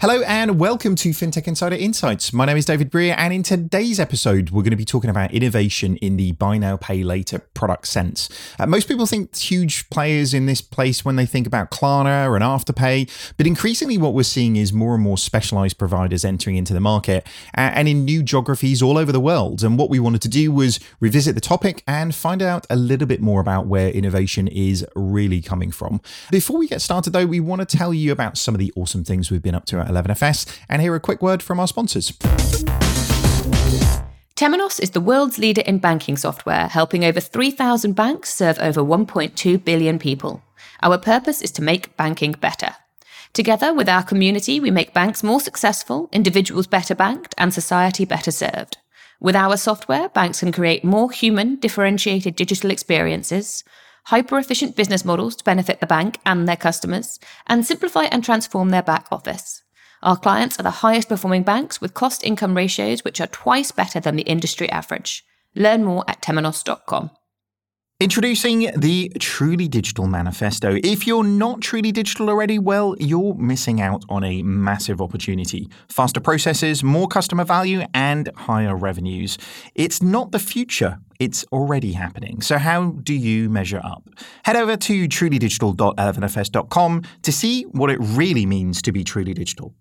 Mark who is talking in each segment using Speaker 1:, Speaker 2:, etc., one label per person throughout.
Speaker 1: Hello and welcome to FinTech Insider Insights. My name is David Brear, and in today's episode, we're going to be talking about innovation in the buy now, pay later product sense. Uh, most people think huge players in this place when they think about Klarna and Afterpay, but increasingly, what we're seeing is more and more specialized providers entering into the market and in new geographies all over the world. And what we wanted to do was revisit the topic and find out a little bit more about where innovation is really coming from. Before we get started, though, we want to tell you about some of the awesome things we've been up to 11FS and hear a quick word from our sponsors.
Speaker 2: Temenos is the world's leader in banking software, helping over 3,000 banks serve over 1.2 billion people. Our purpose is to make banking better. Together with our community, we make banks more successful, individuals better banked, and society better served. With our software, banks can create more human, differentiated digital experiences, hyper efficient business models to benefit the bank and their customers, and simplify and transform their back office. Our clients are the highest performing banks with cost income ratios which are twice better than the industry average. Learn more at temenos.com.
Speaker 1: Introducing the Truly Digital Manifesto. If you're not truly digital already, well, you're missing out on a massive opportunity. Faster processes, more customer value, and higher revenues. It's not the future, it's already happening. So, how do you measure up? Head over to trulydigital.11fs.com to see what it really means to be truly digital.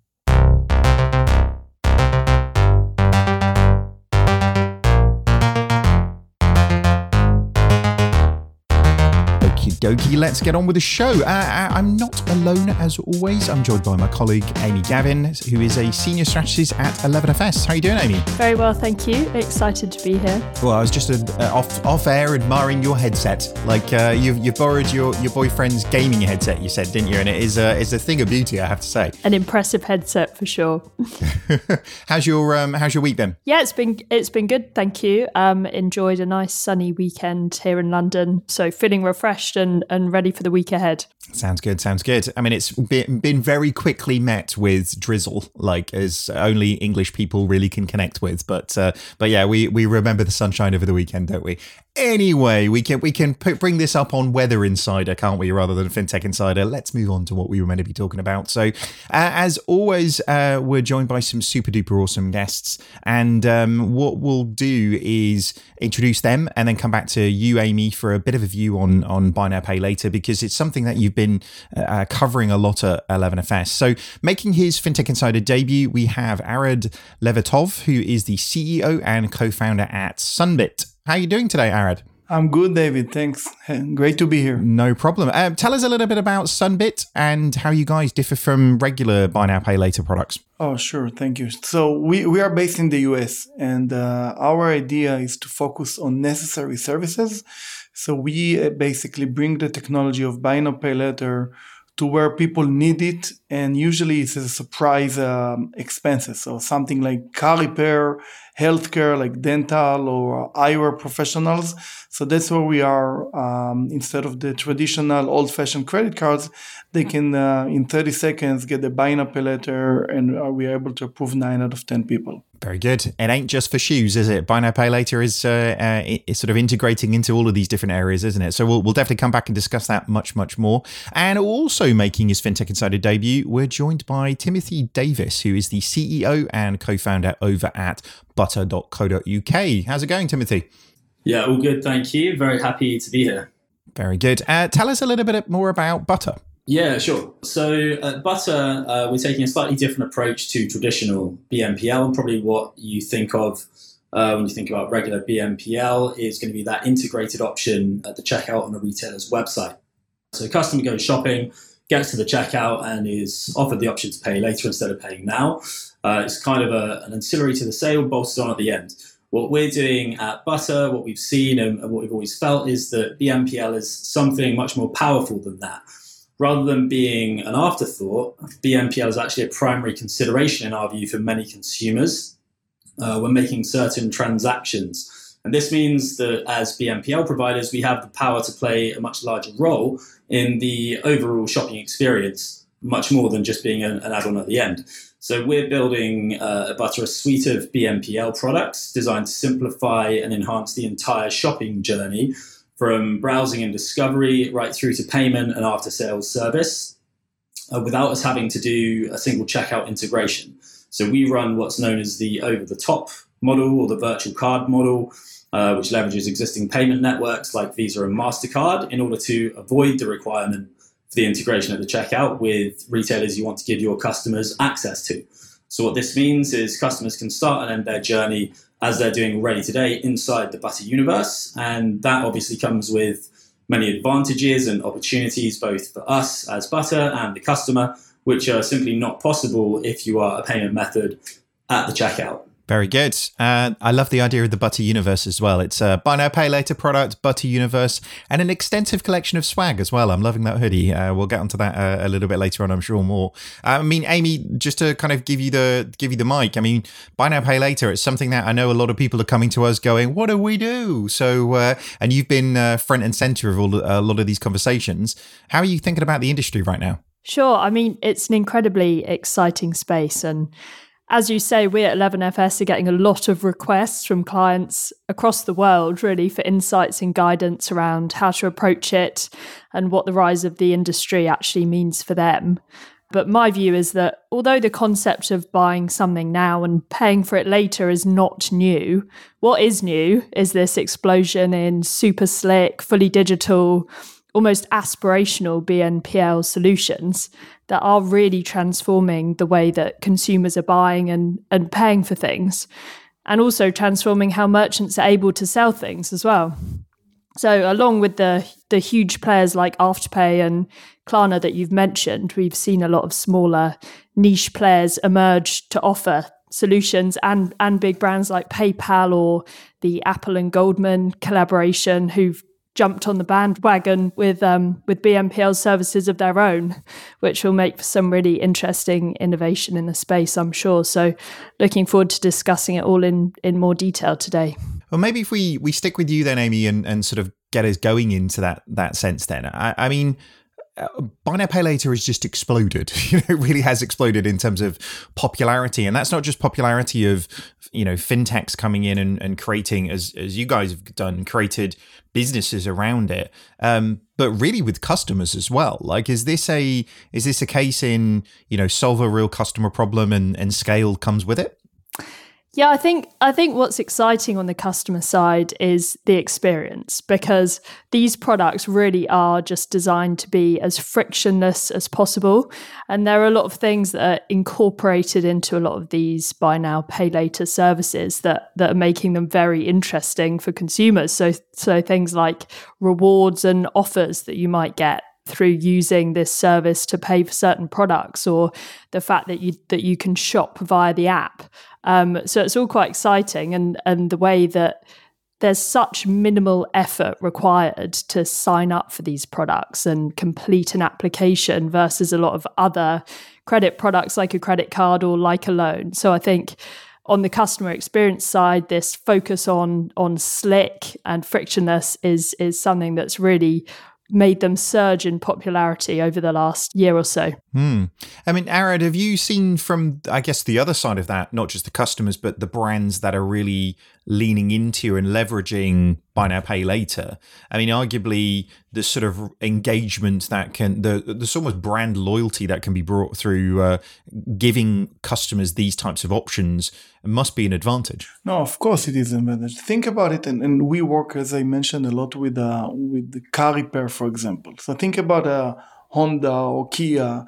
Speaker 1: Dokie, let's get on with the show. Uh, uh, I'm not alone as always. I'm joined by my colleague Amy Gavin, who is a senior strategist at 11FS. How are you doing, Amy?
Speaker 3: Very well, thank you. Excited to be here.
Speaker 1: Well, I was just uh, off off air admiring your headset. Like uh, you you borrowed your, your boyfriend's gaming headset, you said, didn't you? And it is a is a thing of beauty, I have to say.
Speaker 3: An impressive headset for sure.
Speaker 1: how's your um, how's your week been?
Speaker 3: Yeah, it's been it's been good, thank you. Um, enjoyed a nice sunny weekend here in London, so feeling refreshed and and, ready for the week ahead.
Speaker 1: Sounds good. Sounds good. I mean, it's been, been very quickly met with drizzle, like as only English people really can connect with. But uh, but yeah, we we remember the sunshine over the weekend, don't we? Anyway, we can we can put, bring this up on Weather Insider, can't we, rather than FinTech Insider? Let's move on to what we were meant to be talking about. So, uh, as always, uh, we're joined by some super duper awesome guests, and um, what we'll do is introduce them, and then come back to you, Amy, for a bit of a view on on buy now pay later, because it's something that you've been uh, covering a lot at 11FS. So, making his FinTech Insider debut, we have Arad Levertov, who is the CEO and co-founder at Sunbit. How are you doing today, Arad?
Speaker 4: I'm good, David. Thanks. Great to be here.
Speaker 1: No problem. Um, tell us a little bit about Sunbit and how you guys differ from regular buy now, pay later products.
Speaker 4: Oh, sure. Thank you. So we, we are based in the US, and uh, our idea is to focus on necessary services. So we uh, basically bring the technology of buy now, pay later to where people need it, and usually it's a surprise um, expenses. So something like car repair healthcare like dental or eyewear professionals. So that's where we are. Um, instead of the traditional old fashioned credit cards, they can, uh, in 30 seconds, get the buy now pay later and uh, we are able to approve nine out of 10 people.
Speaker 1: Very good. It ain't just for shoes, is it? Buy now, pay later is, uh, uh, is sort of integrating into all of these different areas, isn't it? So we'll, we'll definitely come back and discuss that much, much more. And also making his FinTech Insider debut, we're joined by Timothy Davis, who is the CEO and co founder over at butter.co.uk. How's it going, Timothy?
Speaker 5: Yeah, all good. Thank you. Very happy to be here.
Speaker 1: Very good. Uh, tell us a little bit more about Butter.
Speaker 5: Yeah, sure. So at Butter, uh, we're taking a slightly different approach to traditional BNPL, and probably what you think of uh, when you think about regular BNPL is going to be that integrated option at the checkout on a retailer's website. So a customer goes shopping, gets to the checkout, and is offered the option to pay later instead of paying now. Uh, it's kind of a, an ancillary to the sale bolted on at the end. What we're doing at Butter, what we've seen and, and what we've always felt is that BNPL is something much more powerful than that. Rather than being an afterthought, BNPL is actually a primary consideration in our view for many consumers uh, when making certain transactions. And this means that as BNPL providers, we have the power to play a much larger role in the overall shopping experience, much more than just being an, an add on at the end. So we're building uh, Butter a suite of BNPL products designed to simplify and enhance the entire shopping journey from browsing and discovery right through to payment and after sales service. uh, without us having to do a single checkout integration. So we run what's known as the over the top model or the virtual card model, uh, which leverages existing payment networks like Visa and MasterCard in order to avoid the requirement for the integration at the checkout with retailers you want to give your customers access to. So, what this means is customers can start and end their journey as they're doing already today inside the Butter universe. And that obviously comes with many advantages and opportunities, both for us as Butter and the customer, which are simply not possible if you are a payment method at the checkout.
Speaker 1: Very good. Uh, I love the idea of the Butter Universe as well. It's a buy now, pay later product, Butter Universe, and an extensive collection of swag as well. I'm loving that hoodie. Uh, we'll get onto that uh, a little bit later on, I'm sure more. Uh, I mean, Amy, just to kind of give you the give you the mic. I mean, buy now, pay later. It's something that I know a lot of people are coming to us going, "What do we do?" So, uh, and you've been front and center of all a lot of these conversations. How are you thinking about the industry right now?
Speaker 3: Sure. I mean, it's an incredibly exciting space and as you say, we at 11FS are getting a lot of requests from clients across the world, really, for insights and guidance around how to approach it and what the rise of the industry actually means for them. But my view is that although the concept of buying something now and paying for it later is not new, what is new is this explosion in super slick, fully digital, almost aspirational BNPL solutions that are really transforming the way that consumers are buying and, and paying for things, and also transforming how merchants are able to sell things as well. So, along with the the huge players like Afterpay and Klarna that you've mentioned, we've seen a lot of smaller niche players emerge to offer solutions and and big brands like PayPal or the Apple and Goldman collaboration who've jumped on the bandwagon with um, with BNPL services of their own, which will make for some really interesting innovation in the space, I'm sure. So, looking forward to discussing it all in in more detail today.
Speaker 1: Well, maybe if we we stick with you then, Amy, and, and sort of get us going into that that sense. Then, I, I mean, buy now later has just exploded. You know it really has exploded in terms of popularity. And that's not just popularity of you know fintechs coming in and, and creating as as you guys have done created businesses around it. Um, but really with customers as well. Like is this a is this a case in you know solve a real customer problem and and scale comes with it
Speaker 3: yeah, I think I think what's exciting on the customer side is the experience because these products really are just designed to be as frictionless as possible. And there are a lot of things that are incorporated into a lot of these buy now, pay later services that, that are making them very interesting for consumers. So so things like rewards and offers that you might get through using this service to pay for certain products or the fact that you that you can shop via the app um, so it's all quite exciting, and and the way that there's such minimal effort required to sign up for these products and complete an application versus a lot of other credit products like a credit card or like a loan. So I think on the customer experience side, this focus on on slick and frictionless is is something that's really made them surge in popularity over the last year or so.
Speaker 1: Hmm. I mean, Arad, have you seen from, I guess, the other side of that, not just the customers, but the brands that are really leaning into and leveraging buy now, pay later? I mean, arguably, the sort of engagement that can, the there's almost brand loyalty that can be brought through uh, giving customers these types of options must be an advantage.
Speaker 4: No, of course it is an advantage. Think about it, and, and we work, as I mentioned, a lot with uh, with the car repair, for example. So think about a Honda or Kia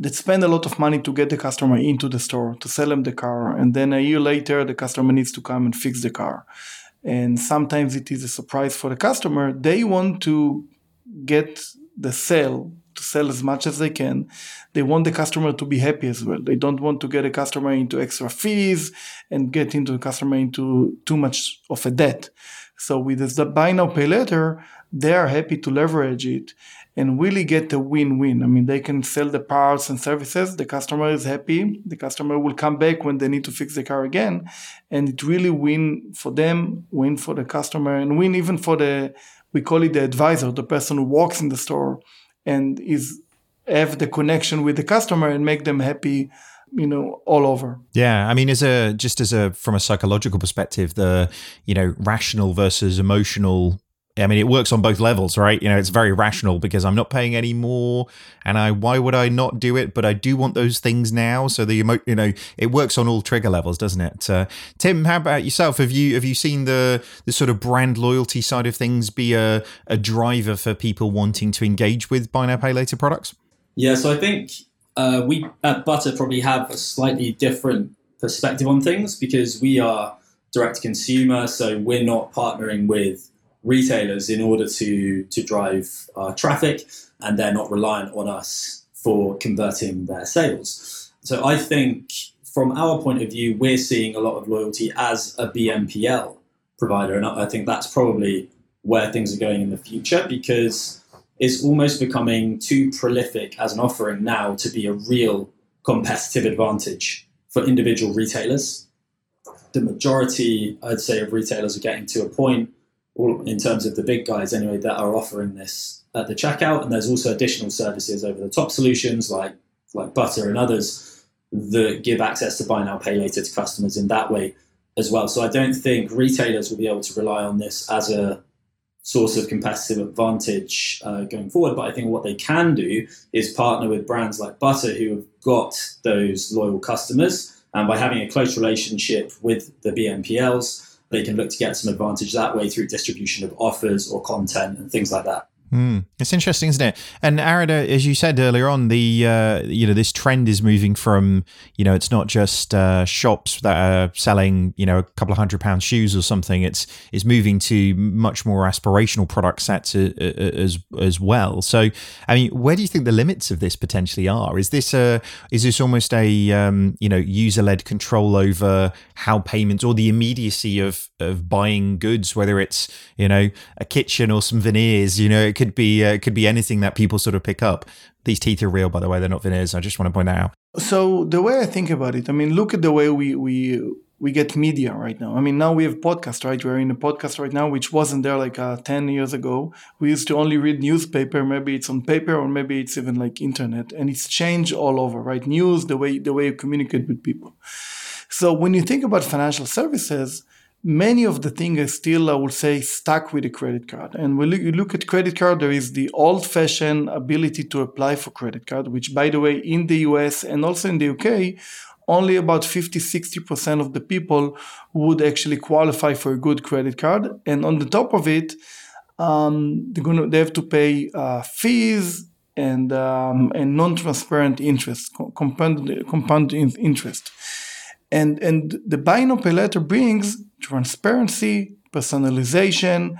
Speaker 4: that spend a lot of money to get the customer into the store to sell them the car, and then a year later the customer needs to come and fix the car. And sometimes it is a surprise for the customer. They want to get the sale to sell as much as they can. They want the customer to be happy as well. They don't want to get a customer into extra fees and get into the customer into too much of a debt. So with the buy now pay later, they are happy to leverage it and really get a win-win. I mean, they can sell the parts and services. The customer is happy. The customer will come back when they need to fix the car again, and it really win for them, win for the customer, and win even for the we call it the advisor, the person who walks in the store and is have the connection with the customer and make them happy you know all over
Speaker 1: yeah i mean as a just as a from a psychological perspective the you know rational versus emotional I mean, it works on both levels, right? You know, it's very rational because I'm not paying any more, and I why would I not do it? But I do want those things now. So the emo- you know, it works on all trigger levels, doesn't it? Uh, Tim, how about yourself? Have you have you seen the the sort of brand loyalty side of things be a a driver for people wanting to engage with buy now pay later products?
Speaker 5: Yeah, so I think uh, we at Butter probably have a slightly different perspective on things because we are direct to consumer, so we're not partnering with retailers in order to to drive uh, traffic, and they're not reliant on us for converting their sales. So I think from our point of view, we're seeing a lot of loyalty as a BNPL provider, and I think that's probably where things are going in the future because it's almost becoming too prolific as an offering now to be a real competitive advantage for individual retailers. The majority, I'd say, of retailers are getting to a point in terms of the big guys anyway, that are offering this at the checkout. And there's also additional services over the top solutions like like Butter and others that give access to buy now, pay later to customers in that way as well. So I don't think retailers will be able to rely on this as a source of competitive advantage uh, going forward. But I think what they can do is partner with brands like Butter who have got those loyal customers. And by having a close relationship with the BNPLs, they can look to get some advantage that way through distribution of offers or content and things like that.
Speaker 1: Mm, it's interesting, isn't it? And Arad, as you said earlier on, the uh, you know this trend is moving from you know it's not just uh, shops that are selling you know a couple of hundred pound shoes or something. It's it's moving to much more aspirational product sets as as well. So, I mean, where do you think the limits of this potentially are? Is this a is this almost a um, you know user led control over how payments or the immediacy of of buying goods, whether it's you know a kitchen or some veneers, you know could be uh, could be anything that people sort of pick up. These teeth are real, by the way; they're not veneers. I just want to point that out.
Speaker 4: So the way I think about it, I mean, look at the way we we we get media right now. I mean, now we have podcast, right? We're in a podcast right now, which wasn't there like uh, 10 years ago. We used to only read newspaper. Maybe it's on paper or maybe it's even like internet and it's changed all over, right? News, the way, the way you communicate with people. So when you think about financial services, many of the things are still, I would say, stuck with a credit card. And when you look at credit card, there is the old-fashioned ability to apply for credit card, which, by the way, in the US and also in the UK, only about 50 60% of the people would actually qualify for a good credit card. And on the top of it, um, they're gonna they have to pay uh, fees and um, and non-transparent interest, compound compound interest. And and the pay later brings transparency, personalization,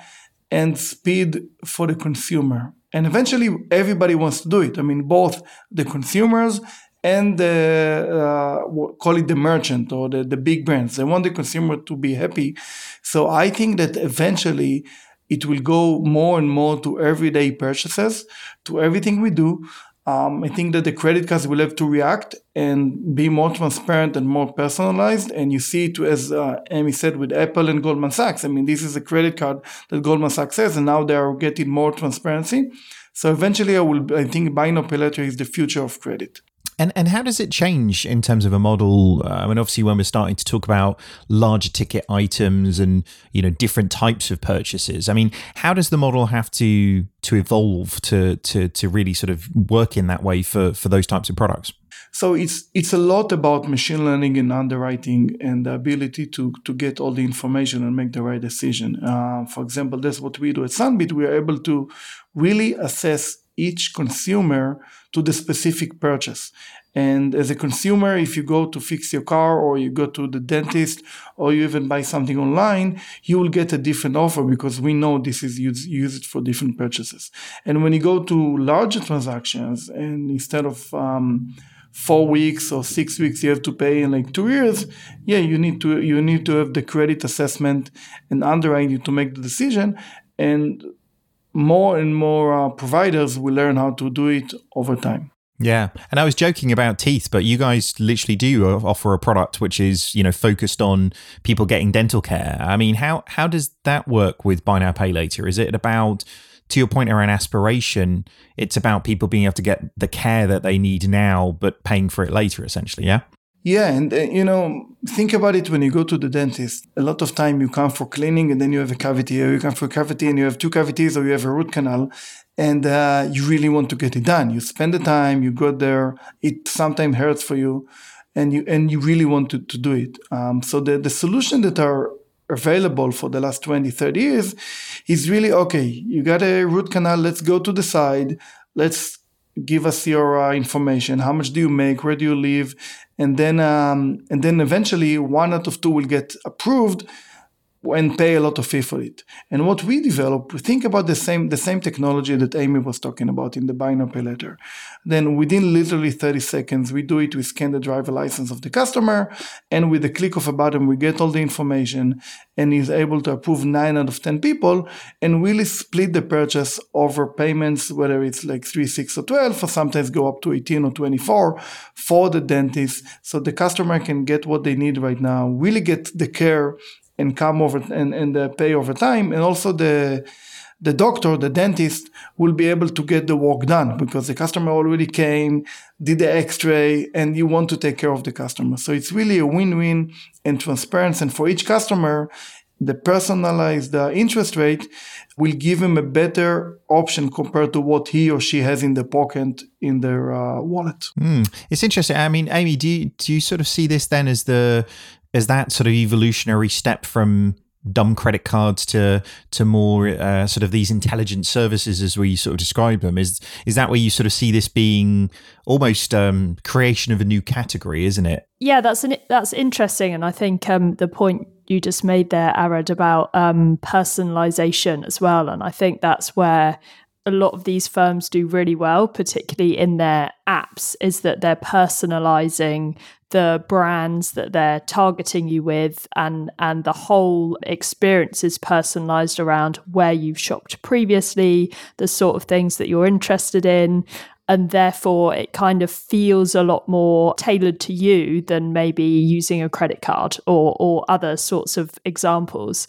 Speaker 4: and speed for the consumer. And eventually, everybody wants to do it. I mean, both the consumers and the uh, call it the merchant or the, the big brands. They want the consumer to be happy. So I think that eventually it will go more and more to everyday purchases, to everything we do. Um, I think that the credit cards will have to react and be more transparent and more personalized. And you see it, as uh, Amy said, with Apple and Goldman Sachs. I mean, this is a credit card that Goldman Sachs has, and now they are getting more transparency. So eventually, I will. I think buy now is the future of credit.
Speaker 1: And and how does it change in terms of a model? Uh, I mean, obviously, when we're starting to talk about larger ticket items and you know different types of purchases, I mean, how does the model have to to evolve to to to really sort of work in that way for for those types of products?
Speaker 4: So it's it's a lot about machine learning and underwriting and the ability to to get all the information and make the right decision. Uh, for example, that's what we do at Sunbit. We are able to really assess each consumer to the specific purchase. And as a consumer, if you go to fix your car or you go to the dentist or you even buy something online, you will get a different offer because we know this is used, used for different purchases. And when you go to larger transactions and instead of um, four weeks or six weeks you have to pay in like two years, yeah, you need to you need to have the credit assessment and underwriting to make the decision. And more and more uh, providers will learn how to do it over time.
Speaker 1: Yeah, and I was joking about teeth, but you guys literally do offer a product which is you know focused on people getting dental care. I mean, how how does that work with buy now pay later? Is it about to your point around aspiration? It's about people being able to get the care that they need now, but paying for it later, essentially. Yeah.
Speaker 4: Yeah, and uh, you know, think about it when you go to the dentist. A lot of time you come for cleaning and then you have a cavity, or you come for a cavity and you have two cavities, or you have a root canal, and uh, you really want to get it done. You spend the time, you go there. It sometimes hurts for you, and you and you really want to, to do it. Um, so the the solution that are available for the last 20 30 years is really okay you got a root canal let's go to the side let's give us your uh, information. How much do you make? Where do you live? And then um, and then eventually one out of two will get approved and pay a lot of fee for it. And what we develop, we think about the same the same technology that Amy was talking about in the buy pay later. Then within literally 30 seconds, we do it. We scan the driver license of the customer, and with the click of a button, we get all the information, and is able to approve nine out of 10 people, and really split the purchase over payments, whether it's like three, six, or 12, or sometimes go up to 18 or 24 for the dentist, so the customer can get what they need right now, really get the care and come over and, and uh, pay over time. And also the the doctor, the dentist, will be able to get the work done because the customer already came, did the X-ray, and you want to take care of the customer. So it's really a win-win and transparency. And for each customer, the personalized uh, interest rate will give him a better option compared to what he or she has in the pocket in their uh, wallet.
Speaker 1: Mm. It's interesting. I mean, Amy, do you, do you sort of see this then as the is that sort of evolutionary step from dumb credit cards to to more uh, sort of these intelligent services as we sort of describe them? Is is that where you sort of see this being almost um, creation of a new category isn't it?
Speaker 3: Yeah that's an, that's interesting and i think um, the point you just made there arad about um, personalization as well and i think that's where a lot of these firms do really well, particularly in their apps, is that they're personalizing the brands that they're targeting you with and and the whole experience is personalized around where you've shopped previously the sort of things that you're interested in and therefore it kind of feels a lot more tailored to you than maybe using a credit card or or other sorts of examples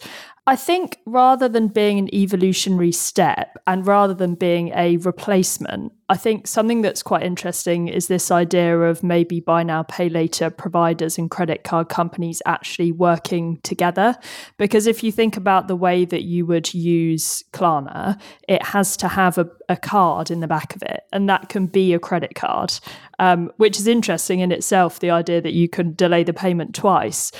Speaker 3: I think rather than being an evolutionary step and rather than being a replacement, I think something that's quite interesting is this idea of maybe buy now, pay later providers and credit card companies actually working together. Because if you think about the way that you would use Klarna, it has to have a, a card in the back of it, and that can be a credit card, um, which is interesting in itself, the idea that you can delay the payment twice.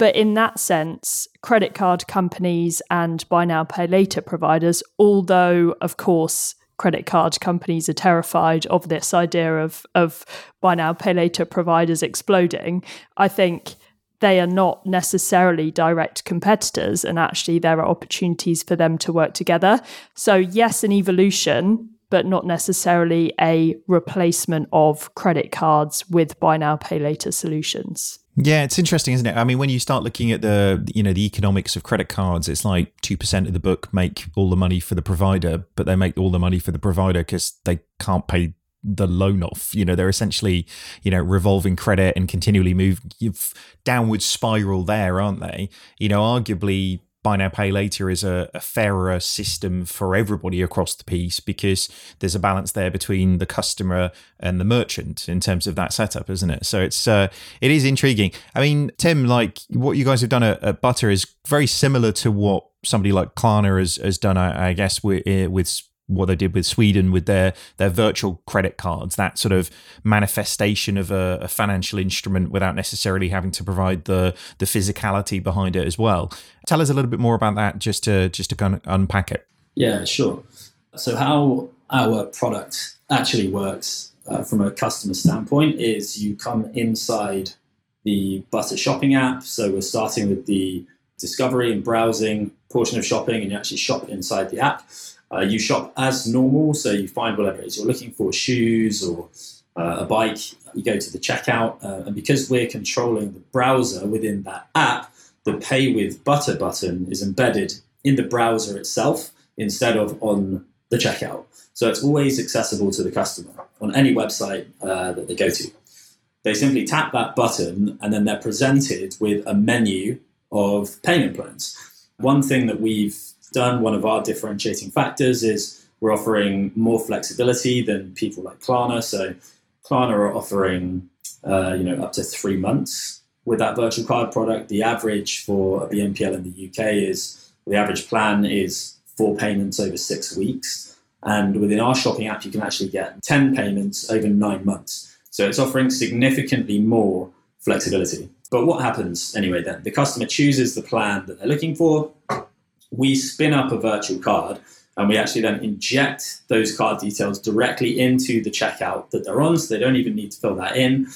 Speaker 3: But in that sense, credit card companies and buy now, pay later providers, although, of course, credit card companies are terrified of this idea of, of buy now, pay later providers exploding, I think they are not necessarily direct competitors. And actually, there are opportunities for them to work together. So, yes, an evolution, but not necessarily a replacement of credit cards with buy now, pay later solutions.
Speaker 1: Yeah, it's interesting, isn't it? I mean, when you start looking at the you know the economics of credit cards, it's like two percent of the book make all the money for the provider, but they make all the money for the provider because they can't pay the loan off. You know, they're essentially you know revolving credit and continually move you've downward spiral there, aren't they? You know, arguably buy now pay later is a, a, fairer system for everybody across the piece because there's a balance there between the customer and the merchant in terms of that setup isn't it? So it's uh, it is intriguing. I mean tim like what you guys have done at, at butter is very similar to what somebody like Klarna has, has done I, I guess with, with what they did with Sweden with their their virtual credit cards, that sort of manifestation of a, a, financial instrument without necessarily having to provide the the physicality behind it as well. Tell us a little bit more about that, just to just to kind of unpack it.
Speaker 5: Yeah, sure. So how our product actually works uh, from a customer standpoint is you come inside the Butter shopping app. So we're starting with the discovery and browsing portion of shopping, and you actually shop inside the app. Uh, you shop as normal, so you find whatever it is you're looking for, shoes or uh, a bike. You go to the checkout, uh, and because we're controlling the browser within that app, the Pay with Butter button is embedded in the browser itself instead of on the checkout. So it's always accessible to the customer on any website uh, that they go to. They simply tap that button, and then they're presented with a menu of payment plans. One thing that we've done, one of our differentiating factors is we're offering more flexibility than people like Klarna. So Klarna are offering uh, you know, up to three months with that virtual card product. The average for a BNPL in the UK is the average plan is four payments over six weeks. And within our shopping app, you can actually get 10 payments over nine months. So it's offering significantly more flexibility. But what happens anyway then? The customer chooses the plan that they're looking for. We spin up a virtual card and we actually then inject those card details directly into the checkout that they're on. So they don't even need to fill that in.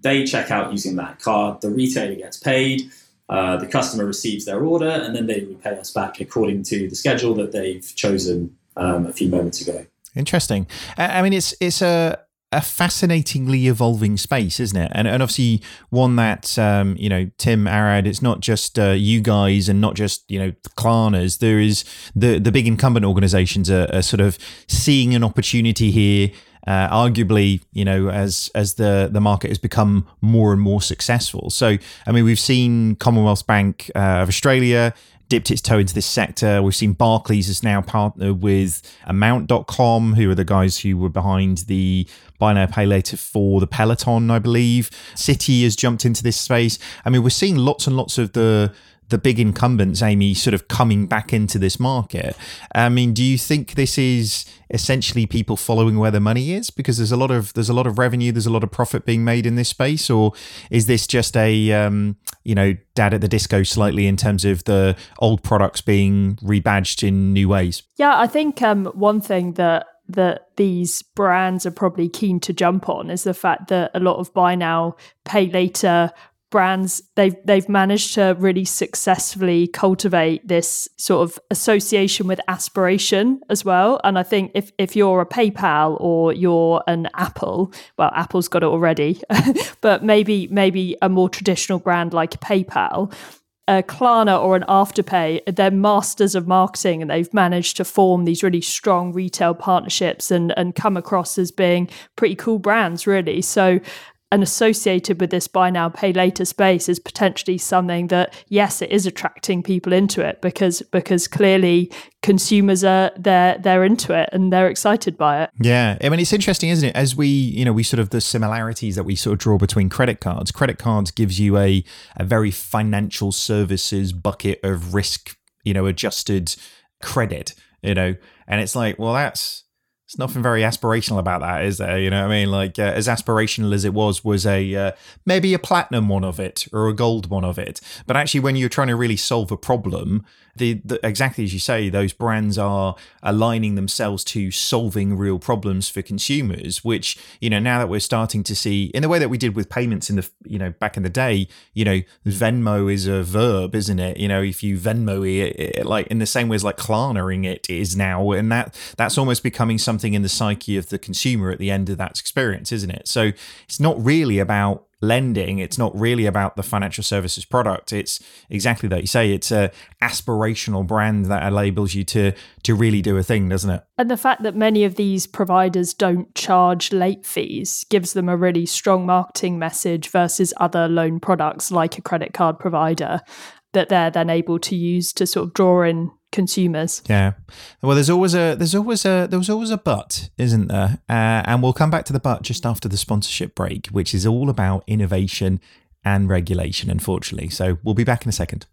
Speaker 5: They check out using that card. The retailer gets paid. Uh, the customer receives their order and then they repay us back according to the schedule that they've chosen um, a few moments ago.
Speaker 1: Interesting. I mean, it's it's a a fascinatingly evolving space, isn't it? And, and obviously one that um, you know, Tim Arad. It's not just uh, you guys and not just you know Klarnas. There is the the big incumbent organisations are, are, sort of seeing an opportunity here. Uh, arguably, you know, as as the the market has become more and more successful. So, I mean, we've seen Commonwealth Bank uh, of Australia dipped its toe into this sector. We've seen Barclays has now partnered with Amount.com, who are the guys who were behind the buy now, pay later for the Peloton, I believe. Citi has jumped into this space. I mean, we're seeing lots and lots of the the big incumbents, Amy, sort of coming back into this market. I mean, do you think this is essentially people following where the money is because there's a lot of there's a lot of revenue, there's a lot of profit being made in this space, or is this just a um, you know dad at the disco slightly in terms of the old products being rebadged in new ways?
Speaker 3: Yeah, I think um, one thing that that these brands are probably keen to jump on is the fact that a lot of buy now, pay later brands they've they've managed to really successfully cultivate this sort of association with aspiration as well. And i think if if you're a paypal or you're an apple well apple's got it already but maybe maybe a more traditional brand like paypal a Klarna or an Afterpay, they're masters of marketing and they've managed to form these really strong retail partnerships and, and come across as being pretty cool brands, really. So and associated with this buy now pay later space is potentially something that yes it is attracting people into it because because clearly consumers are they're they're into it and they're excited by it.
Speaker 1: Yeah i mean it's interesting isn't it? As we you know we sort of the similarities that we sort of draw between credit cards. Credit cards gives you a a very financial services bucket of risk you know adjusted credit you know? And it's like well that's it's nothing very aspirational about that, is there? You know what I mean? Like uh, as aspirational as it was, was a uh, maybe a platinum one of it or a gold one of it. But actually, when you're trying to really solve a problem, the, the, exactly as you say, those brands are aligning themselves to solving real problems for consumers. Which you know now that we're starting to see in the way that we did with payments in the you know back in the day, you know Venmo is a verb, isn't it? You know if you Venmo it, it like in the same way as like Klarnaing it is now, and that that's almost becoming something in the psyche of the consumer at the end of that experience, isn't it? So it's not really about lending it's not really about the financial services product. It's exactly that you say it's a aspirational brand that enables you to to really do a thing doesn't it?
Speaker 3: And the fact that many of these providers don't charge late fees gives them a really strong marketing message versus other loan products like a credit card provider that they're then able to use to sort of draw in consumers.
Speaker 1: Yeah. Well, there's always a there's always a there was always a but, isn't there? Uh, and we'll come back to the but just after the sponsorship break, which is all about innovation and regulation, unfortunately. So we'll be back in a second.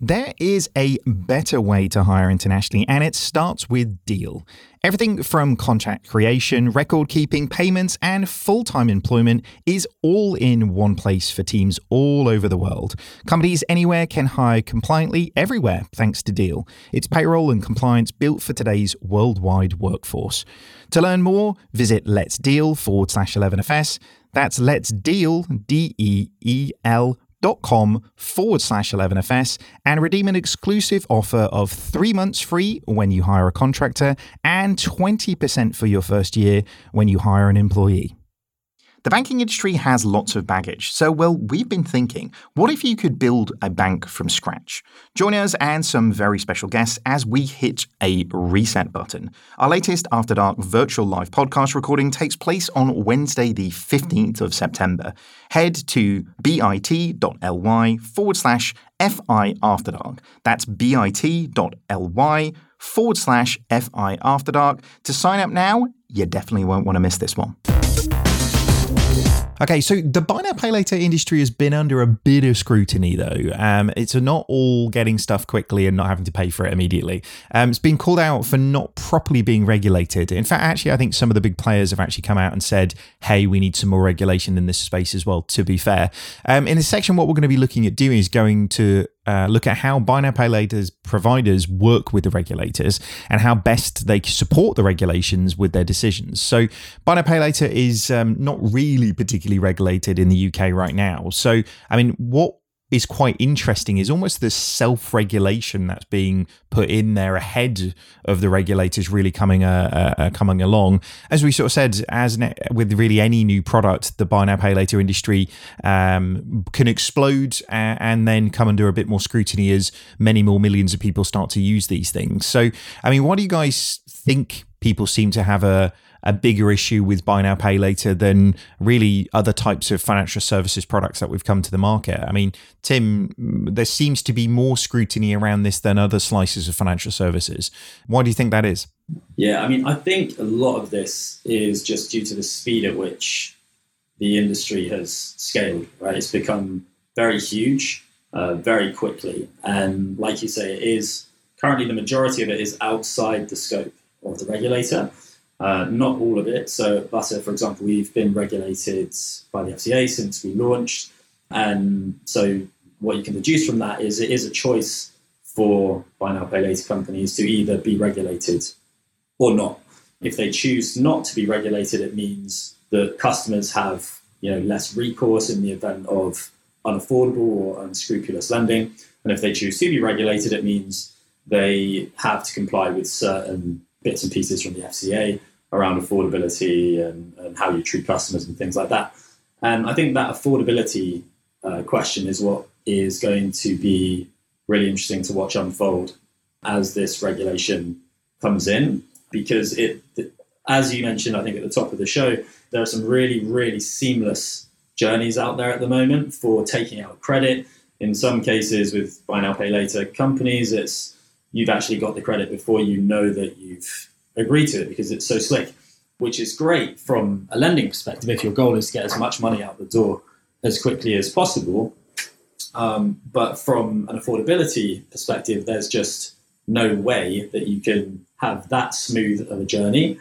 Speaker 1: There is a better way to hire internationally, and it starts with Deel. Everything from contract creation, record keeping, payments, and full time employment is all in one place for teams all over the world. Companies anywhere can hire compliantly everywhere thanks to Deel. It's payroll and compliance built for today's worldwide workforce. To learn more, visit Let's Deel forward slash 11FS. That's Let's Deel, D E E L dot com forward slash 11fs and redeem an exclusive offer of three months free when you hire a contractor and 20% for your first year when you hire an employee. The banking industry has lots of baggage, so, well, we've been thinking what if you could build a bank from scratch? Join us and some very special guests as we hit a reset button. Our latest After Dark virtual live podcast recording takes place on Wednesday, the 15th of September. Head to bit.ly forward slash FI After Dark. That's bit.ly forward slash FI After Dark. To sign up now, you definitely won't want to miss this one. Okay, so the buy now pay later industry has been under a bit of scrutiny, though. Um, it's not all getting stuff quickly and not having to pay for it immediately. Um, it's been called out for not properly being regulated. In fact, actually, I think some of the big players have actually come out and said, "Hey, we need some more regulation in this space as well." To be fair, um, in this section, what we're going to be looking at doing is going to uh, look at how buy now pay later providers work with the regulators and how best they support the regulations with their decisions. So, buy now pay later is um, not really particularly regulated in the UK right now. So, I mean, what is quite interesting is almost the self regulation that's being put in there ahead of the regulators really coming uh, uh, uh, coming along. As we sort of said, as ne- with really any new product, the buy now pay later industry um, can explode and, and then come under a bit more scrutiny as many more millions of people start to use these things. So, I mean, what do you guys think? People seem to have a a bigger issue with buy now pay later than really other types of financial services products that we've come to the market. I mean, Tim, there seems to be more scrutiny around this than other slices of financial services. Why do you think that is?
Speaker 5: Yeah, I mean, I think a lot of this is just due to the speed at which the industry has scaled, right? It's become very huge uh, very quickly. And like you say, it is currently the majority of it is outside the scope of the regulator. Uh, not all of it. So, butter, for example, we've been regulated by the FCA since we launched. And so, what you can deduce from that is it is a choice for buy now, pay later companies to either be regulated or not. If they choose not to be regulated, it means that customers have you know less recourse in the event of unaffordable or unscrupulous lending. And if they choose to be regulated, it means they have to comply with certain bits and pieces from the FCA around affordability and, and how you treat customers and things like that. And I think that affordability uh, question is what is going to be really interesting to watch unfold as this regulation comes in, because it, as you mentioned, I think at the top of the show, there are some really, really seamless journeys out there at the moment for taking out credit. In some cases, with buy now, pay later companies, it's you've actually got the credit before you know that you've agreed to it because it's so slick, which is great from a lending perspective. If your goal is to get as much money out the door as quickly as possible, um, but from an affordability perspective, there's just no way that you can have that smooth of a journey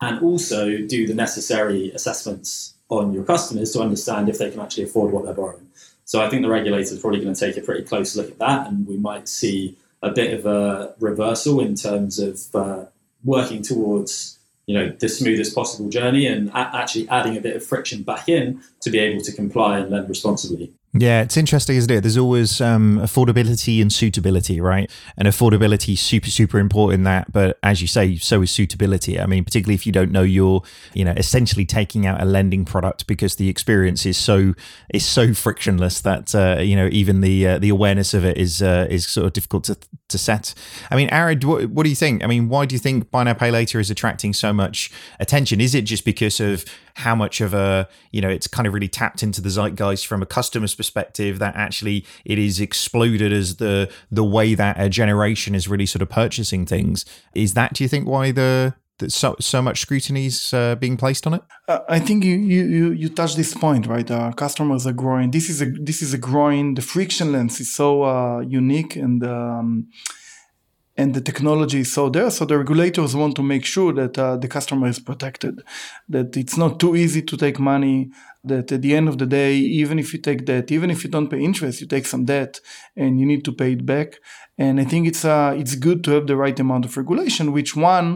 Speaker 5: and also do the necessary assessments on your customers to understand if they can actually afford what they're borrowing. So I think the regulator is probably going to take a pretty close look at that, and we might see a bit of a reversal in terms of uh, working towards you know the smoothest possible journey and a- actually adding a bit of friction back in to be able to comply and lend responsibly.
Speaker 1: Yeah, it's interesting, isn't it? There's always um, affordability and suitability, right? And affordability is super, super important. in That, but as you say, so is suitability. I mean, particularly if you don't know you're, you know, essentially taking out a lending product because the experience is so is so frictionless that uh, you know even the uh, the awareness of it is uh, is sort of difficult to to set. I mean, Arad, what, what do you think? I mean, why do you think buy now pay later is attracting so much attention? Is it just because of how much of a you know it's kind of really tapped into the zeitgeist from a customer's perspective that actually it is exploded as the the way that a generation is really sort of purchasing things is that do you think why the so so much scrutiny is uh, being placed on it?
Speaker 4: Uh, I think you you you touch this point right. Uh, customers are growing. This is a this is a growing. The frictionless is so uh, unique and. Um, and the technology is so there. So the regulators want to make sure that uh, the customer is protected, that it's not too easy to take money. That at the end of the day, even if you take debt, even if you don't pay interest, you take some debt and you need to pay it back. And I think it's uh, it's good to have the right amount of regulation, which one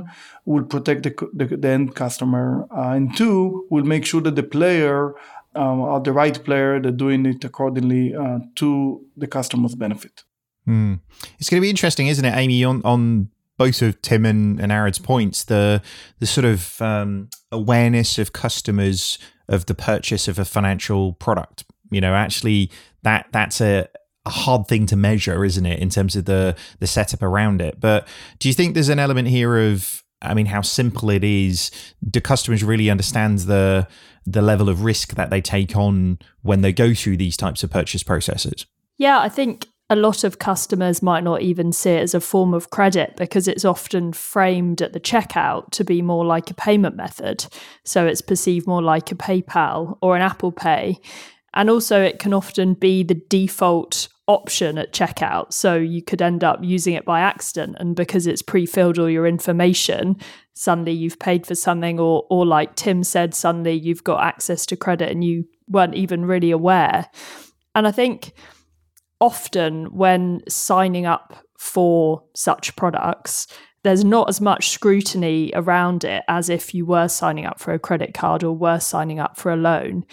Speaker 4: will protect the, the, the end customer, uh, and two will make sure that the player um, are the right player, they're doing it accordingly uh, to the customer's benefit.
Speaker 1: Mm. It's going to be interesting, isn't it, Amy? On on both of Tim and, and Arad's points, the the sort of um, awareness of customers of the purchase of a financial product. You know, actually, that that's a a hard thing to measure, isn't it, in terms of the the setup around it? But do you think there's an element here of, I mean, how simple it is? Do customers really understand the the level of risk that they take on when they go through these types of purchase processes?
Speaker 3: Yeah, I think a lot of customers might not even see it as a form of credit because it's often framed at the checkout to be more like a payment method. So it's perceived more like a PayPal or an Apple Pay. And also, it can often be the default option at checkout. So you could end up using it by accident. And because it's pre filled all your information, suddenly you've paid for something, or, or like Tim said, suddenly you've got access to credit and you weren't even really aware. And I think often when signing up for such products, there's not as much scrutiny around it as if you were signing up for a credit card or were signing up for a loan.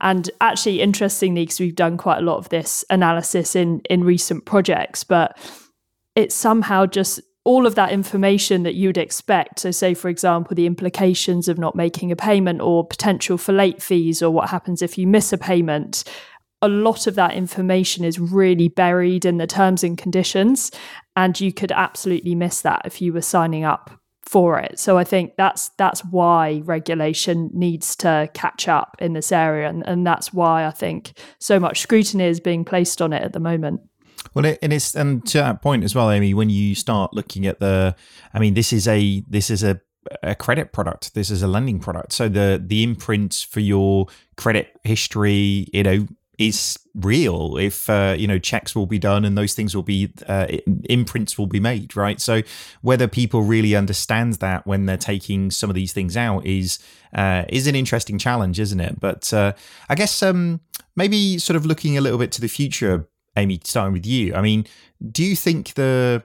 Speaker 3: And actually, interestingly, because we've done quite a lot of this analysis in in recent projects, but it's somehow just all of that information that you'd expect. So, say, for example, the implications of not making a payment or potential for late fees or what happens if you miss a payment a lot of that information is really buried in the terms and conditions. And you could absolutely miss that if you were signing up for it. So I think that's that's why regulation needs to catch up in this area. And, and that's why I think so much scrutiny is being placed on it at the moment.
Speaker 1: Well, it, and it's and to that point as well, Amy. When you start looking at the, I mean, this is a this is a a credit product. This is a lending product. So the the imprint for your credit history, you know, is real if uh, you know checks will be done and those things will be uh, imprints will be made right? So whether people really understand that when they're taking some of these things out is uh, is an interesting challenge isn't it? But uh, i guess um, maybe sort of looking a little bit to the future amy starting with you i mean do you think the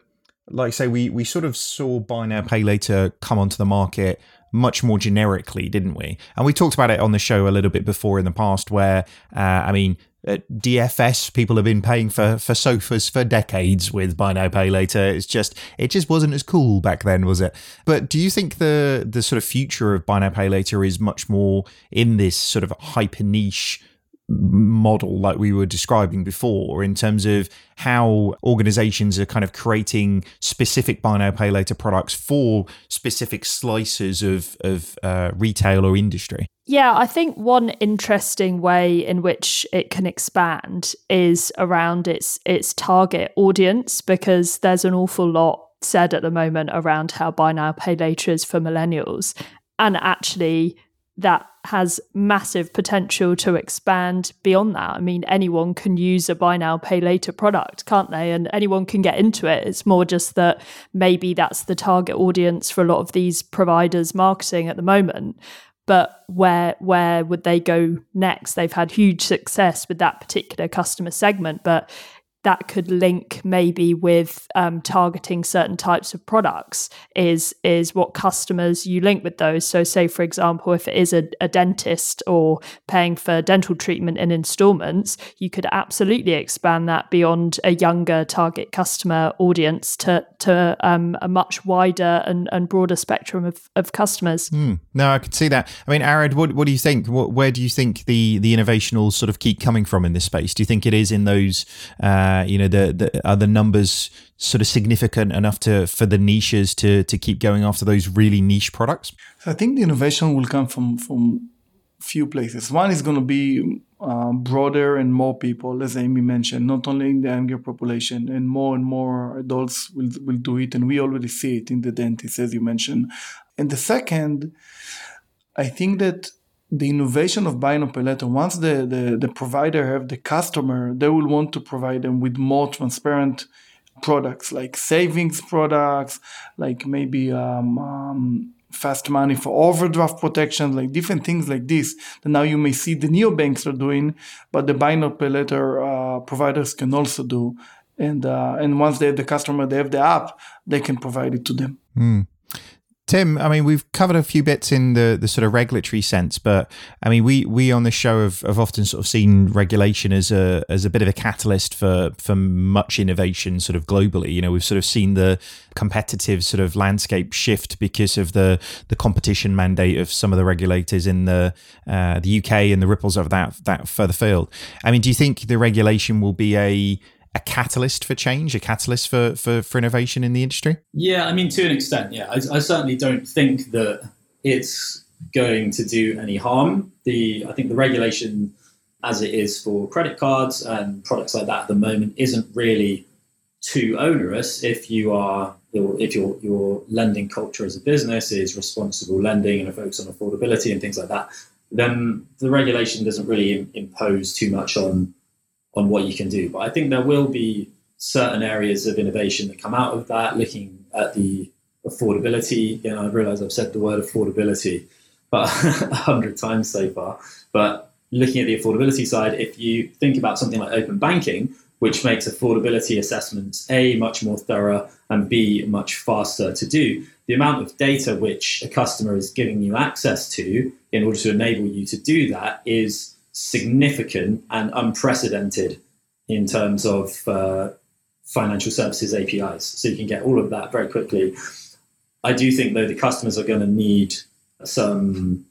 Speaker 1: like say we we sort of saw buy now pay later come onto the market much more generically, didn't we? And we talked about it on the show a little bit before in the past, where uh, I mean, at DFS, people have been paying for for sofas for decades with buy now pay later. It's just it just wasn't as cool back then, was it? But do you think the the sort of future of buy now pay later is much more in this sort of hyper niche? Model like we were describing before in terms of how organizations are kind of creating specific buy now pay later products for specific slices of of uh, retail or industry?
Speaker 3: Yeah i think one interesting way in which it can expand is around its its target audience because there's an awful lot said at the moment around how buy now pay later is for millennials. And actually that has massive potential to expand beyond that. I mean, anyone can use a buy now, pay later product, can't they? And anyone can get into it. It's more just that maybe that's the target audience for a lot of these providers marketing at the moment. But where where would they go next? They've had huge success with that particular customer segment, but that could link maybe with um, targeting certain types of products is is what customers you link with those. So say for example if it is a, a dentist or paying for dental treatment in installments you could absolutely expand that beyond a younger target customer audience to to um, a much wider and, and broader spectrum of, of customers.
Speaker 1: Mm. no i could see that. I mean Arad, what, what do you think? What, where do you think the the innovation will sort of keep coming from in this space? Do you think it is in those uh, uh, you know, the, the are the numbers sort of significant enough to for the niches to to keep going after those really niche products?
Speaker 4: I think the innovation will come from from few places. One is going to be uh, broader and more people, as Amy mentioned, not only in the younger population, and more and more adults will will do it, and we already see it in the dentists, as you mentioned. And the second, I think that the innovation of buy now once the, the, the provider have the customer, they will want to provide them with more transparent products like savings products, like maybe um, um, fast money for overdraft protection, like different things like this. That now you may see the neobanks are doing, but the buy now pay later uh, providers can also do. And uh, and once they have the customer, they have the app, they can provide it to them.
Speaker 1: Mm. Tim, I mean, we've covered a few bits in the, the sort of regulatory sense, but I mean, we we on this show have, have often sort of seen regulation as a as a bit of a catalyst for for much innovation, sort of globally. You know, we've sort of seen the competitive sort of landscape shift because of the the competition mandate of some of the regulators in the uh, the UK and the ripples of that that further field. I mean, do you think the regulation will be a a catalyst for change, a catalyst for, for, for innovation in the industry?
Speaker 5: Yeah, I mean, to an extent, yeah. I, I certainly don't think that it's going to do any harm. The I think the regulation as it is for credit cards and products like that at the moment, isn't really too onerous if you are if your your lending culture as a business is responsible lending and a focus on affordability and things like that, then the regulation doesn't really impose too much on on what you can do. But I think there will be certain areas of innovation that come out of that, looking at the affordability. You know, I realize I've said the word affordability but a hundred times so far. But looking at the affordability side, if you think about something like open banking, which makes affordability assessments A, much more thorough, and B, much faster to do, the amount of data which a customer is giving you access to in order to enable you to do that is significant and unprecedented in terms of uh, financial services APIs. So you can get all of that very quickly. I do think, though, the customers are going to need some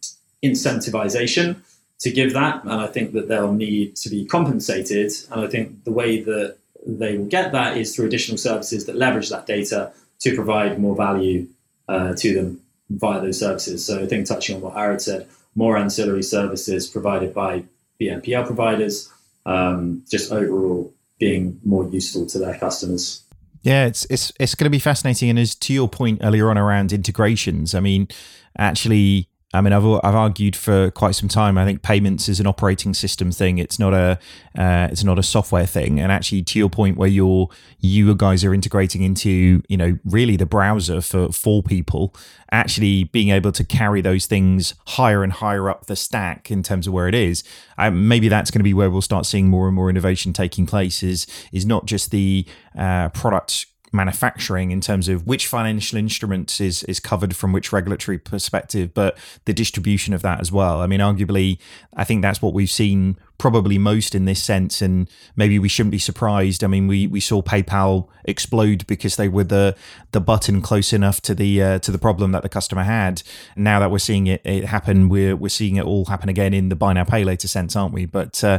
Speaker 5: incentivization to give that. And I think that they'll need to be compensated. And I think the way that they will get that is through additional services that leverage that data to provide more value uh, to them via those services. So I think touching on what Arad said, more ancillary services provided by BNPL providers, um, just overall being more useful to their customers.
Speaker 1: Yeah, it's it's it's going to be fascinating. And as to your point earlier on around integrations, I mean, actually I mean, I've I've argued for quite some time. I think payments is an operating system thing. It's not a uh, it's not a software thing. And actually, to your point, where you're you guys are integrating into you know really the browser for for people, actually being able to carry those things higher and higher up the stack in terms of where it is. Um, maybe that's going to be where we'll start seeing more and more innovation taking place. Is is not just the uh, product manufacturing in terms of which financial instruments is is covered from which regulatory perspective, but the distribution of that as well. I mean, arguably, I think that's what we've seen probably most in this sense, and maybe we shouldn't be surprised. I mean, we we saw PayPal explode because they were the the button close enough to the uh, to the problem that the customer had. Now that we're seeing it, it happen, we're we're seeing it all happen again in the buy now pay later sense, aren't we? But uh,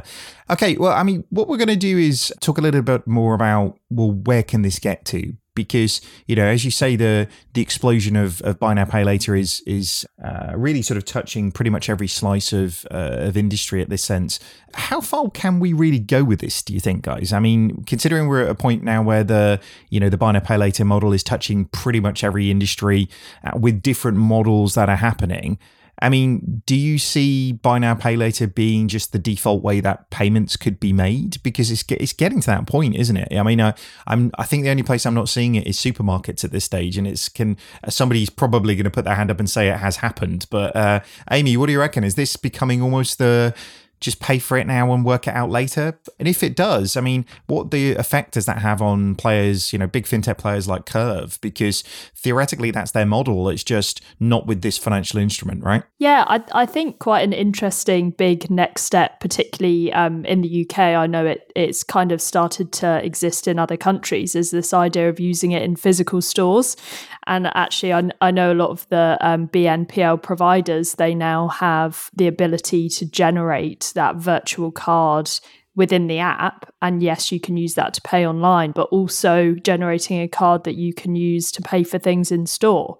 Speaker 1: okay, well, I mean, what we're going to do is talk a little bit more about well, where can this get to? Because you know as you say the the explosion of, of buy now pay later is is uh, really sort of touching pretty much every slice of uh, of industry at this sense. How far can we really go with this do you think guys? I mean considering we're at a point now where the you know the buy now pay later model is touching pretty much every industry uh, with different models that are happening I mean, do you see buy now pay later being just the default way that payments could be made? Because it's it's getting to that point, isn't it? I mean, I, I'm I think the only place I'm not seeing it is supermarkets at this stage, and it's can somebody's probably going to put their hand up and say it has happened. But uh, Amy, what do you reckon? Is this becoming almost the just pay for it now and work it out later? And if it does, I mean, what the effect does that have on players, you know, big fintech players like Curve? Because theoretically, that's their model. It's just not with this financial instrument, right?
Speaker 3: Yeah, I, I think quite an interesting big next step, particularly um, in the UK. I know it it's kind of started to exist in other countries, is this idea of using it in physical stores. And actually, I, I know a lot of the um, BNPL providers, they now have the ability to generate that virtual card within the app. And yes, you can use that to pay online, but also generating a card that you can use to pay for things in store.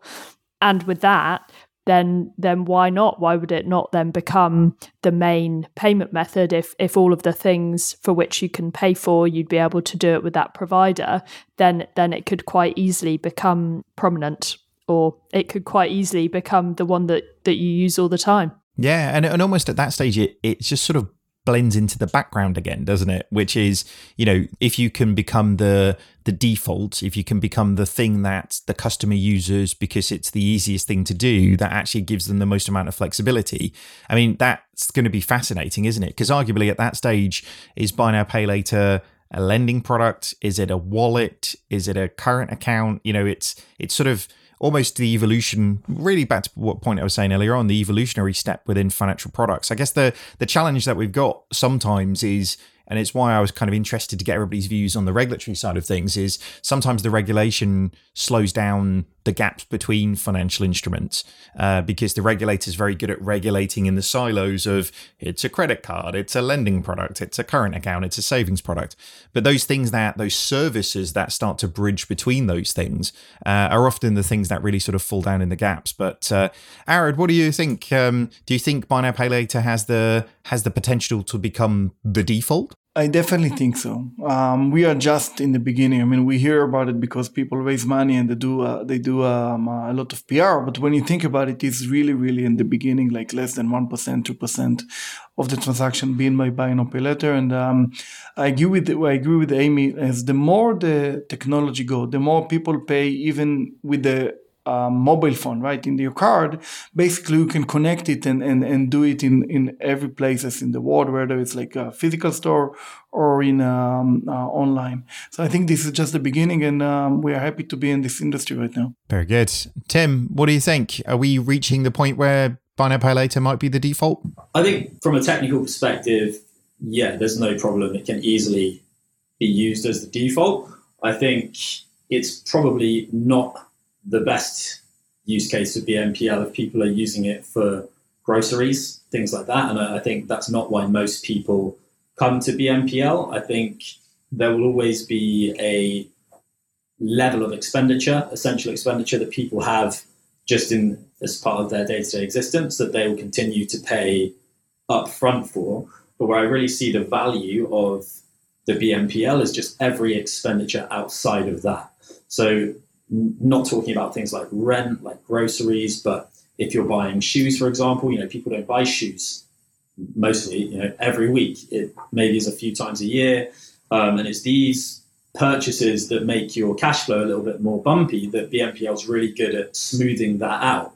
Speaker 3: And with that, then then why not? Why would it not then become the main payment method if if all of the things for which you can pay for you'd be able to do it with that provider, then then it could quite easily become prominent or it could quite easily become the one that that you use all the time.
Speaker 1: Yeah, and, and almost at that stage, it, it's just sort of blends into the background again, doesn't it? Which is, you know, if you can become the the default, if you can become the thing that the customer uses because it's the easiest thing to do, that actually gives them the most amount of flexibility. I mean, that's going to be fascinating, isn't it? Because arguably at that stage, is buy now pay later a lending product? Is it a wallet? Is it a current account? You know, it's it's sort of almost the evolution, really back to what point I was saying earlier on, the evolutionary step within financial products. I guess the the challenge that we've got sometimes is and it's why I was kind of interested to get everybody's views on the regulatory side of things is sometimes the regulation slows down the gaps between financial instruments uh, because the regulator is very good at regulating in the silos of it's a credit card, it's a lending product, it's a current account, it's a savings product. But those things that those services that start to bridge between those things uh, are often the things that really sort of fall down in the gaps. But uh, Arad, what do you think? Um, do you think Buy Now Pay Later has the has the potential to become the default?
Speaker 4: I definitely think so. Um, we are just in the beginning. I mean, we hear about it because people raise money and they do uh, they do um, a lot of PR. But when you think about it, it's really, really in the beginning, like less than one percent, two percent of the transaction being by buy now pay later. And um, I agree with I agree with Amy. As the more the technology go, the more people pay, even with the um, mobile phone, right, in your card, basically you can connect it and, and, and do it in, in every places in the world, whether it's like a physical store or in um, uh, online. So I think this is just the beginning, and um, we are happy to be in this industry right now.
Speaker 1: Very good, Tim. What do you think? Are we reaching the point where buy now pay later might be the default?
Speaker 5: I think from a technical perspective, yeah, there's no problem. It can easily be used as the default. I think it's probably not the best use case would be BNPL if people are using it for groceries, things like that. And I think that's not why most people come to BNPL. I think there will always be a level of expenditure, essential expenditure that people have just in as part of their day-to-day existence that they will continue to pay upfront for. But where I really see the value of the BNPL is just every expenditure outside of that. So not talking about things like rent, like groceries, but if you're buying shoes, for example, you know, people don't buy shoes mostly, you know, every week. It maybe is a few times a year. Um, and it's these purchases that make your cash flow a little bit more bumpy that BNPL is really good at smoothing that out.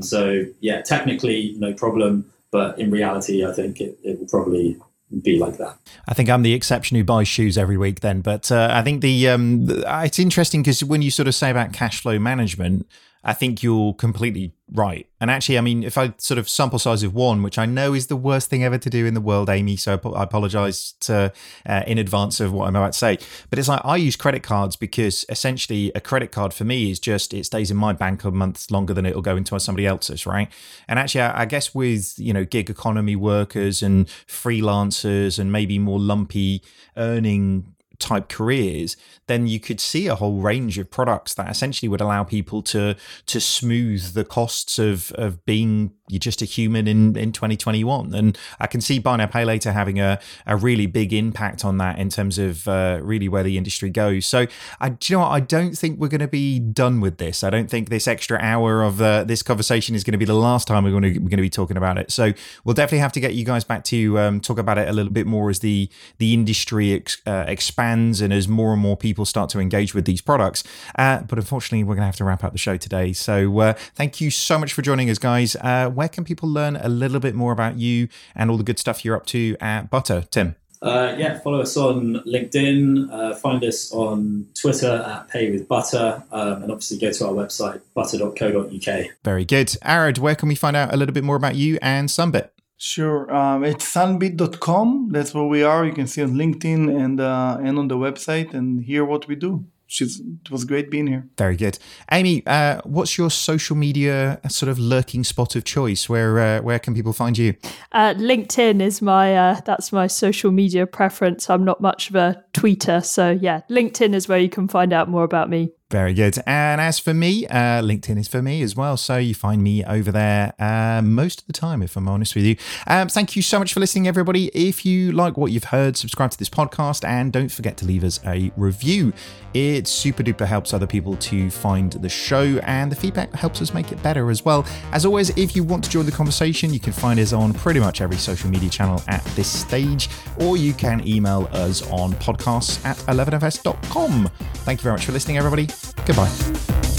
Speaker 5: So, yeah, technically, no problem. But in reality, I think it, it will probably be like that.
Speaker 1: I think I'm the exception who buys shoes every week then, but uh, I think the, um, the it's interesting because when you sort of say about cash flow management, I think you're completely right. And actually, I mean, if I sort of sample size of one, which I know is the worst thing ever to do in the world, Amy, so I apologize to, uh, in advance of what I'm about to say. But it's like I use credit cards because essentially a credit card for me is just it stays in my bank a month longer than it'll go into somebody else's, right? And actually, I, I guess with you know gig economy workers and freelancers and maybe more lumpy earning type careers, then you could see a whole range of products that essentially would allow people to to smooth the costs of of being you're just a human in, in 2021. And I can see Buy Pay Later having a, a really big impact on that in terms of uh, really where the industry goes. So, I, do you know what? I don't think we're going to be done with this. I don't think this extra hour of uh, this conversation is going to be the last time we're going to, we're going to be talking about it. So, we'll definitely have to get you guys back to um, talk about it a little bit more as the, the industry ex, uh, expands and as more and more people start to engage with these products. Uh, but unfortunately, we're going to have to wrap up the show today. So, uh, thank you so much for joining us, guys uh, where can people learn a little bit more about you and all the good stuff you're up to at Butter, Tim?
Speaker 5: Uh, yeah, follow us on LinkedIn, uh, find us on Twitter at Pay with Butter, um, and obviously go to our website, butter.co.uk.
Speaker 1: Very good. Arad, where can we find out a little bit more about you and Sunbit?
Speaker 4: Sure. Um, it's sunbit.com. That's where we are. You can see on LinkedIn and, uh, and on the website and hear what we do she's it was great being here.
Speaker 1: Very good, Amy. Uh, what's your social media sort of lurking spot of choice? Where uh, where can people find you?
Speaker 3: Uh, LinkedIn is my uh, that's my social media preference. I'm not much of a tweeter, so yeah, LinkedIn is where you can find out more about me.
Speaker 1: Very good. And as for me, uh, LinkedIn is for me as well. So you find me over there uh, most of the time, if I'm honest with you. Um, thank you so much for listening, everybody. If you like what you've heard, subscribe to this podcast and don't forget to leave us a review. It super duper helps other people to find the show, and the feedback helps us make it better as well. As always, if you want to join the conversation, you can find us on pretty much every social media channel at this stage, or you can email us on podcasts at 11fs.com. Thank you very much for listening, everybody. Goodbye.